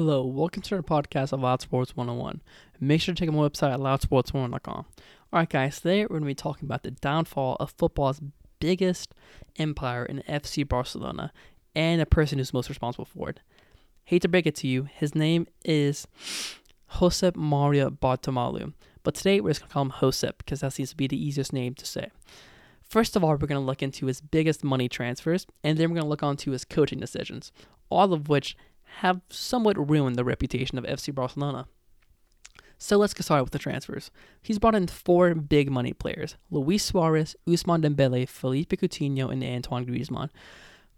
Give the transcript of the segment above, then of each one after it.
Hello, welcome to our podcast of Loud Sports 101. Make sure to check out my website at loudsports101.com. Alright, guys, today we're going to be talking about the downfall of football's biggest empire in FC Barcelona and the person who's most responsible for it. Hate to break it to you, his name is Josep Maria Bartomeu, but today we're just going to call him Josep because that seems to be the easiest name to say. First of all, we're going to look into his biggest money transfers, and then we're going to look onto his coaching decisions, all of which have somewhat ruined the reputation of FC Barcelona. So let's get started with the transfers. He's brought in four big money players Luis Suarez, Ousmane Dembele, Philippe Coutinho, and Antoine Griezmann.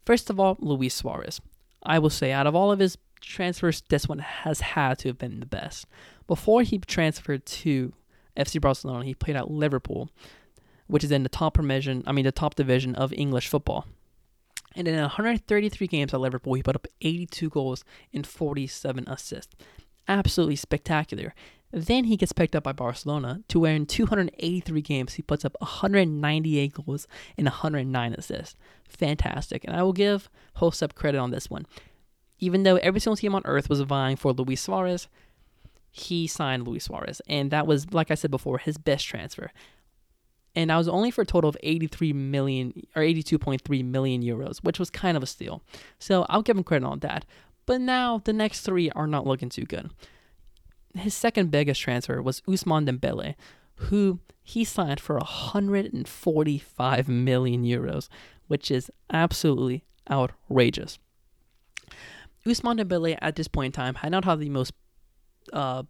First of all, Luis Suarez. I will say, out of all of his transfers, this one has had to have been the best. Before he transferred to FC Barcelona, he played at Liverpool, which is in the top division, I mean the top division of English football. And in 133 games at Liverpool, he put up 82 goals and 47 assists. Absolutely spectacular. Then he gets picked up by Barcelona to where in 283 games he puts up 198 goals and 109 assists. Fantastic. And I will give Josep credit on this one. Even though every single team on earth was vying for Luis Suarez, he signed Luis Suarez. And that was, like I said before, his best transfer and that was only for a total of 83 million or 82.3 million euros, which was kind of a steal. So I'll give him credit on that. But now the next three are not looking too good. His second biggest transfer was Ousmane Dembele, who he signed for 145 million euros, which is absolutely outrageous. Ousmane Dembele at this point in time had not had the most uh,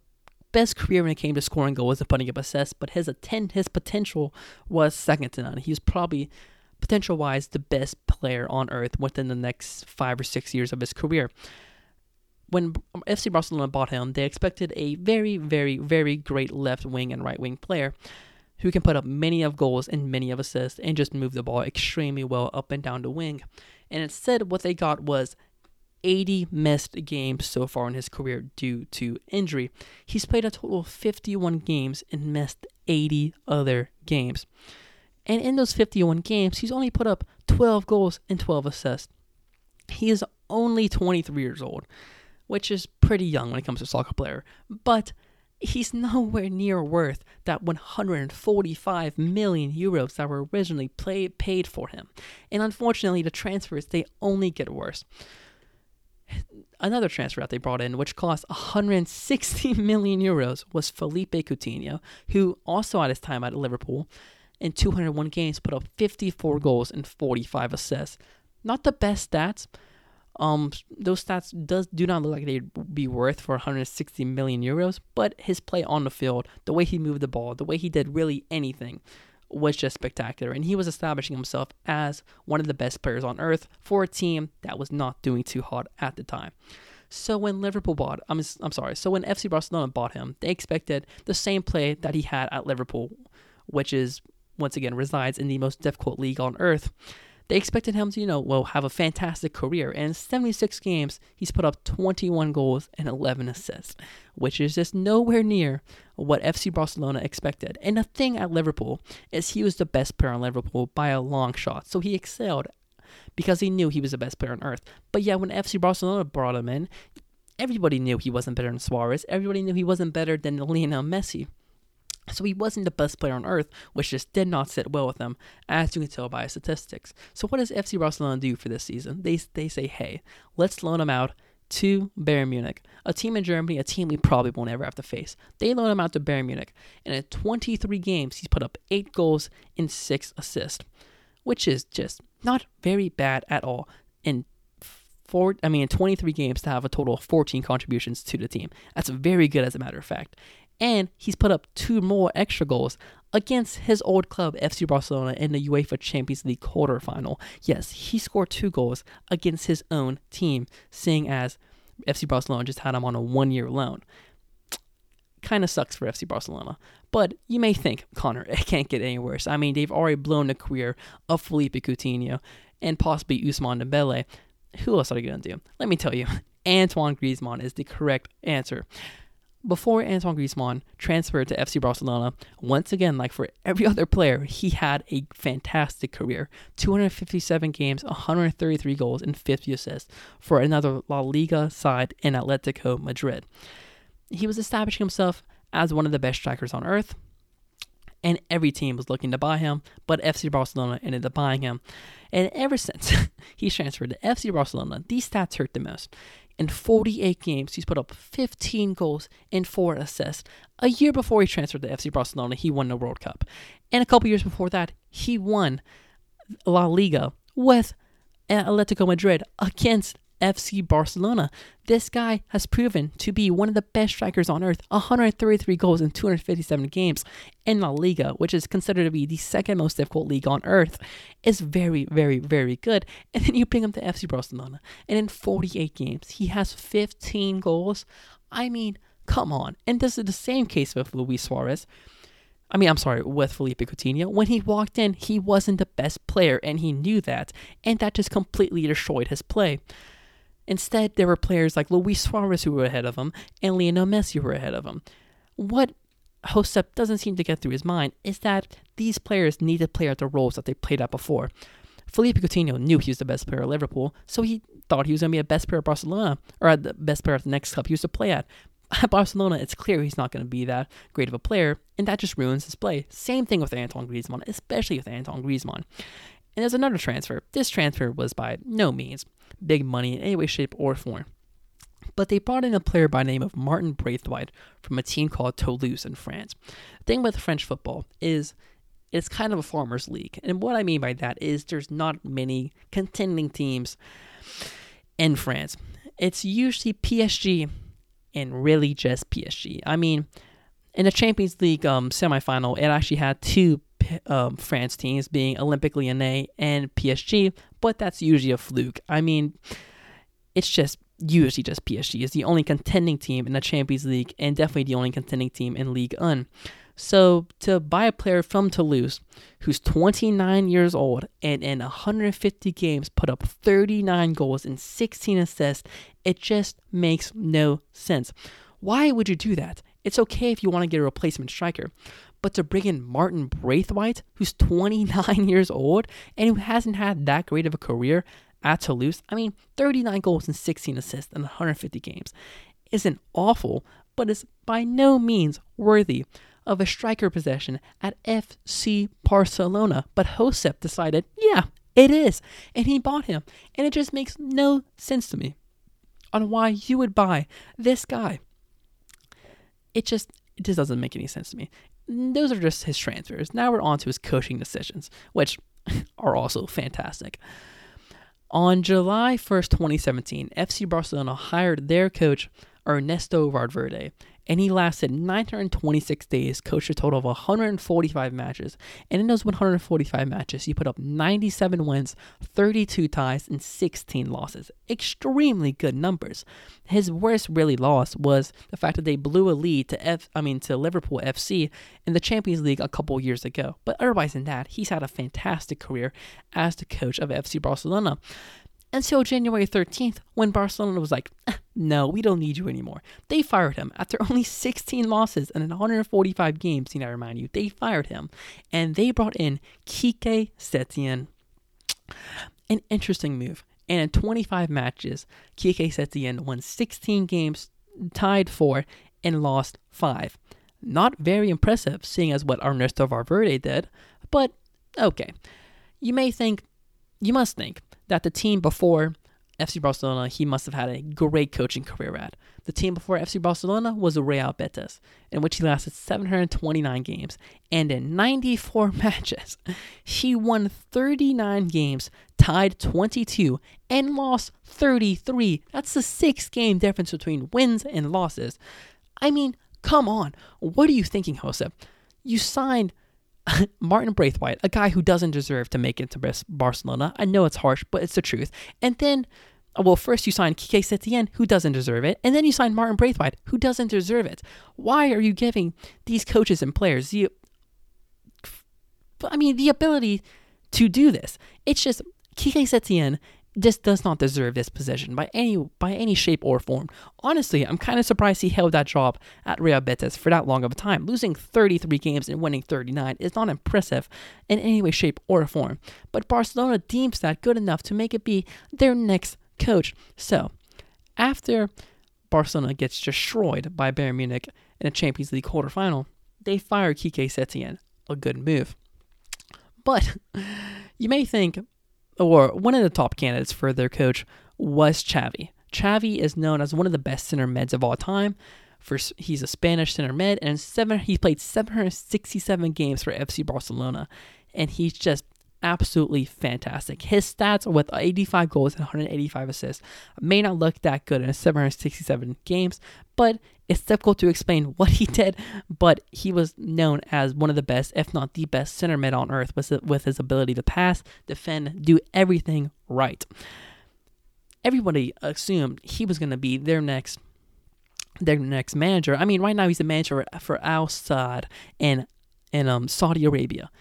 best career when it came to scoring goals and putting up assists, but his attend his potential was second to none. He was probably potential wise the best player on earth within the next five or six years of his career. When FC Barcelona bought him, they expected a very, very, very great left wing and right wing player who can put up many of goals and many of assists and just move the ball extremely well up and down the wing. And instead, what they got was 80 missed games so far in his career due to injury. He's played a total of 51 games and missed 80 other games. And in those 51 games, he's only put up 12 goals and 12 assists. He is only 23 years old, which is pretty young when it comes to soccer player, but he's nowhere near worth that 145 million euros that were originally play, paid for him. And unfortunately, the transfers they only get worse another transfer that they brought in, which cost 160 million euros, was Philippe Coutinho, who also at his time at Liverpool, in 201 games, put up 54 goals and 45 assists. Not the best stats. Um, those stats does do not look like they'd be worth for 160 million euros, but his play on the field, the way he moved the ball, the way he did really anything, was just spectacular, and he was establishing himself as one of the best players on earth for a team that was not doing too hot at the time. So when Liverpool bought, I'm, I'm sorry, so when FC Barcelona bought him, they expected the same play that he had at Liverpool, which is once again resides in the most difficult league on earth. They expected him to, you know, well, have a fantastic career. And in 76 games, he's put up 21 goals and 11 assists, which is just nowhere near what FC Barcelona expected. And the thing at Liverpool is he was the best player on Liverpool by a long shot. So he excelled because he knew he was the best player on earth. But yeah, when FC Barcelona brought him in, everybody knew he wasn't better than Suarez. Everybody knew he wasn't better than Lionel Messi. So he wasn't the best player on earth, which just did not sit well with him, as you can tell by his statistics. So what does FC Barcelona do for this season? They they say, hey, let's loan him out to Bayern Munich, a team in Germany, a team we probably won't ever have to face. They loan him out to Bayern Munich, and in 23 games, he's put up eight goals and six assists, which is just not very bad at all. In four, I mean, in 23 games to have a total of 14 contributions to the team. That's very good, as a matter of fact and he's put up two more extra goals against his old club FC Barcelona in the UEFA Champions League quarterfinal. Yes, he scored two goals against his own team, seeing as FC Barcelona just had him on a one-year loan. Kind of sucks for FC Barcelona. But you may think, Connor, it can't get any worse. I mean, they've already blown the career of Philippe Coutinho and possibly Ousmane Dembele. Who else are they going to do? Let me tell you, Antoine Griezmann is the correct answer. Before Antoine Griezmann transferred to FC Barcelona, once again, like for every other player, he had a fantastic career 257 games, 133 goals, and 50 assists for another La Liga side in Atletico Madrid. He was establishing himself as one of the best strikers on earth, and every team was looking to buy him, but FC Barcelona ended up buying him. And ever since he transferred to FC Barcelona, these stats hurt the most. In 48 games, he's put up 15 goals and 4 assists. A year before he transferred to FC Barcelona, he won the World Cup. And a couple years before that, he won La Liga with Atletico Madrid against FC Barcelona. This guy has proven to be one of the best strikers on earth 133 goals in 257 games in La Liga, which is considered to be the second most difficult league on earth, is very, very, very good. And then you bring him to FC Barcelona, and in 48 games, he has 15 goals. I mean, come on. And this is the same case with Luis Suarez. I mean, I'm sorry, with Philippe Coutinho. When he walked in, he wasn't the best player, and he knew that, and that just completely destroyed his play. Instead, there were players like Luis Suarez who were ahead of him and Lionel Messi who were ahead of him. What Josep doesn't seem to get through his mind is that these players need to play out the roles that they played out before. Philippe Coutinho knew he was the best player at Liverpool, so he thought he was going to be a best player at Barcelona, or at the best player at the next club he used to play at. At Barcelona, it's clear he's not going to be that great of a player, and that just ruins his play. Same thing with Antoine Griezmann, especially with Antoine Griezmann. And there's another transfer. This transfer was by no means big money in any way, shape, or form. But they brought in a player by name of Martin Braithwaite from a team called Toulouse in France. The thing with French football is it's kind of a farmers league. And what I mean by that is there's not many contending teams in France. It's usually PSG and really just PSG. I mean, in the Champions League um, semifinal, it actually had two um, France teams being Olympique Lyonnais and PSG, but that's usually a fluke. I mean, it's just usually just PSG is the only contending team in the Champions League and definitely the only contending team in League 1. So to buy a player from Toulouse who's 29 years old and in 150 games put up 39 goals and 16 assists, it just makes no sense. Why would you do that? It's okay if you want to get a replacement striker, but to bring in Martin Braithwaite, who's 29 years old and who hasn't had that great of a career at Toulouse, I mean, 39 goals and 16 assists in 150 games isn't awful, but is by no means worthy of a striker possession at FC Barcelona. But Josep decided, yeah, it is. And he bought him. And it just makes no sense to me on why you would buy this guy. It just it just doesn't make any sense to me those are just his transfers. Now we're on to his coaching decisions, which are also fantastic. On July 1st, 2017, FC Barcelona hired their coach Ernesto Valverde and he lasted 926 days, coached a total of 145 matches. And in those 145 matches, he put up 97 wins, 32 ties, and 16 losses. Extremely good numbers. His worst really loss was the fact that they blew a lead to F, I mean to Liverpool FC in the Champions League a couple years ago. But otherwise than that, he's had a fantastic career as the coach of FC Barcelona until January 13th when Barcelona was like, eh, no, we don't need you anymore. They fired him after only 16 losses and 145 games, know, I remind you. They fired him and they brought in Quique Setien. An interesting move. And in 25 matches, Quique Setien won 16 games, tied 4, and lost 5. Not very impressive, seeing as what Ernesto Valverde did, but okay. You may think, you must think, that the team before FC Barcelona, he must have had a great coaching career at. The team before FC Barcelona was Real Betis, in which he lasted 729 games, and in 94 matches, he won 39 games, tied 22, and lost 33. That's the six game difference between wins and losses. I mean, come on. What are you thinking, Josep? You signed Martin Braithwaite, a guy who doesn't deserve to make it to Barcelona. I know it's harsh, but it's the truth. And then, uh, well, first you sign Quique Setien, who doesn't deserve it, and then you sign Martin Braithwaite, who doesn't deserve it. Why are you giving these coaches and players the, I mean, the ability to do this? It's just Quique Setien just does not deserve this position by any by any shape or form. Honestly, I'm kind of surprised he held that job at Real Betis for that long of a time. Losing 33 games and winning 39 is not impressive in any way, shape, or form. But Barcelona deems that good enough to make it be their next coach. So, after Barcelona gets destroyed by Bayern Munich in a Champions League quarterfinal, they fire Quique Setien. A good move. But you may think, or one of the top candidates for their coach was Xavi. Xavi is known as one of the best center mids of all time. For he's a Spanish center mid, and seven he played 767 games for FC Barcelona, and he's just absolutely fantastic. His stats with 85 goals and 185 assists may not look that good in 767 games, but it's difficult to explain what he did. But he was known as one of the best, if not the best, center mid on earth with, his ability to pass, defend, do everything right. Everybody assumed he was going to be their next their next manager. I mean, right now he's the manager for Al Sadd in in um, Saudi Arabia.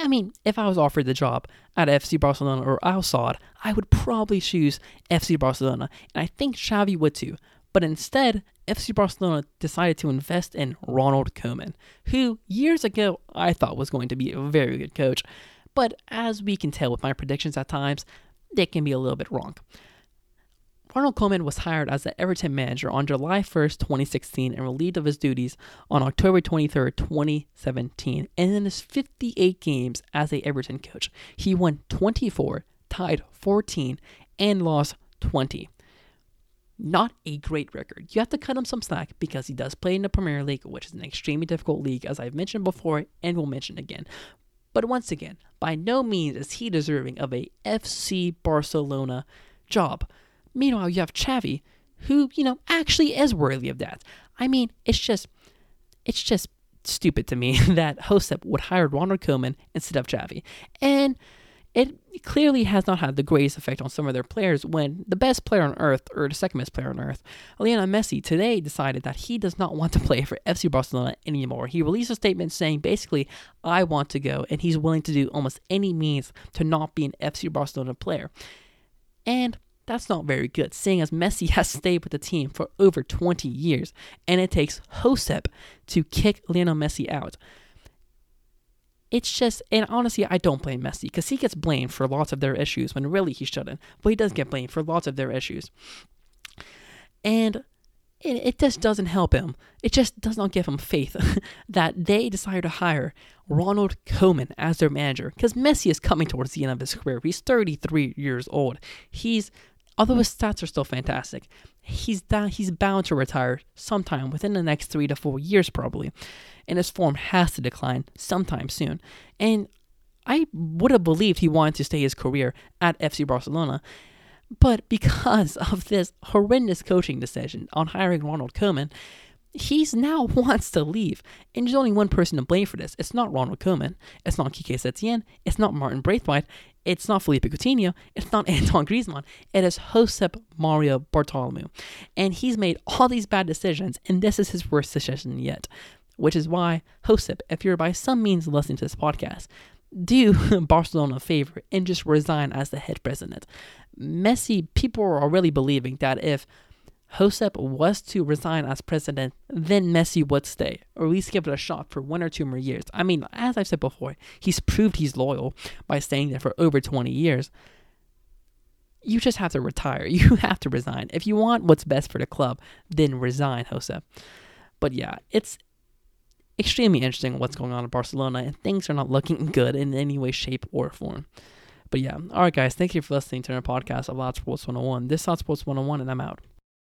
I mean, if I was offered the job at FC Barcelona or Al Sadd, I would probably choose FC Barcelona, and I think Xavi would too. But instead, FC Barcelona decided to invest in Ronald Koeman, who years ago I thought was going to be a very good coach. But as we can tell with my predictions at times, they can be a little bit wrong. Ronald Koeman was hired as the Everton manager on July 1st, 2016, and relieved of his duties on October 23rd, 2017. And in his 58 games as a Everton coach, he won 24, tied 14, and lost 20. Not a great record. You have to cut him some slack because he does play in the Premier League, which is an extremely difficult league, as I've mentioned before and will mention again. But once again, by no means is he deserving of a FC Barcelona job. Meanwhile, you have Xavi, who, you know, actually is worthy of that. I mean, it's just, it's just stupid to me that Josep would hire Ronald Koeman instead of Xavi. And it clearly has not had the greatest effect on some of their players when the best player on earth, or the second best player on earth, Lionel Messi, today decided that he does not want to play for FC Barcelona anymore. He released a statement saying basically, I want to go, and he's willing to do almost any means to not be an FC Barcelona player. And that's not very good, seeing as Messi has stayed with the team for over 20 years, and it takes Josep to kick Lionel Messi out. It's just, and honestly, I don't blame Messi because he gets blamed for lots of their issues when really he shouldn't, but he does get blamed for lots of their issues. And it, just doesn't help him. It just does not give him faith that they decided to hire Ronald Koeman as their manager because Messi is coming towards the end of his career. He's 33 years old. He's although his stats are still fantastic, he's he's bound to retire sometime within the next three to four years, probably, and his form has to decline sometime soon. And I would have believed he wanted to stay his career at FC Barcelona, but because of this horrendous coaching decision on hiring Ronald Koeman, he's now wants to leave. And there's only one person to blame for this. It's not Ronald Koeman. It's not Quique Setien. It's not Martin Braithwaite. It's not Philippe Coutinho. It's not Antoine Griezmann. It is Josep Mario Bartomeu. And he's made all these bad decisions, and this is his worst decision yet. Which is why, Josep, if you're by some means listening to this podcast, do Barcelona a favor and just resign as the head president. Messi, people are already believing that if Josep was to resign as president, then Messi would stay, or at least give it a shot for one or two more years. I mean, as I've said before, he's proved he's loyal by staying there for over 20 years. You just have to retire. You have to resign. If you want what's best for the club, then resign, Josep. But yeah, it's extremely interesting what's going on in Barcelona, and things are not looking good in any way, shape, or form. But yeah, all right, guys, thank you for listening to our podcast of Loud Sports 101. This is Loud Sports 101, and I'm out.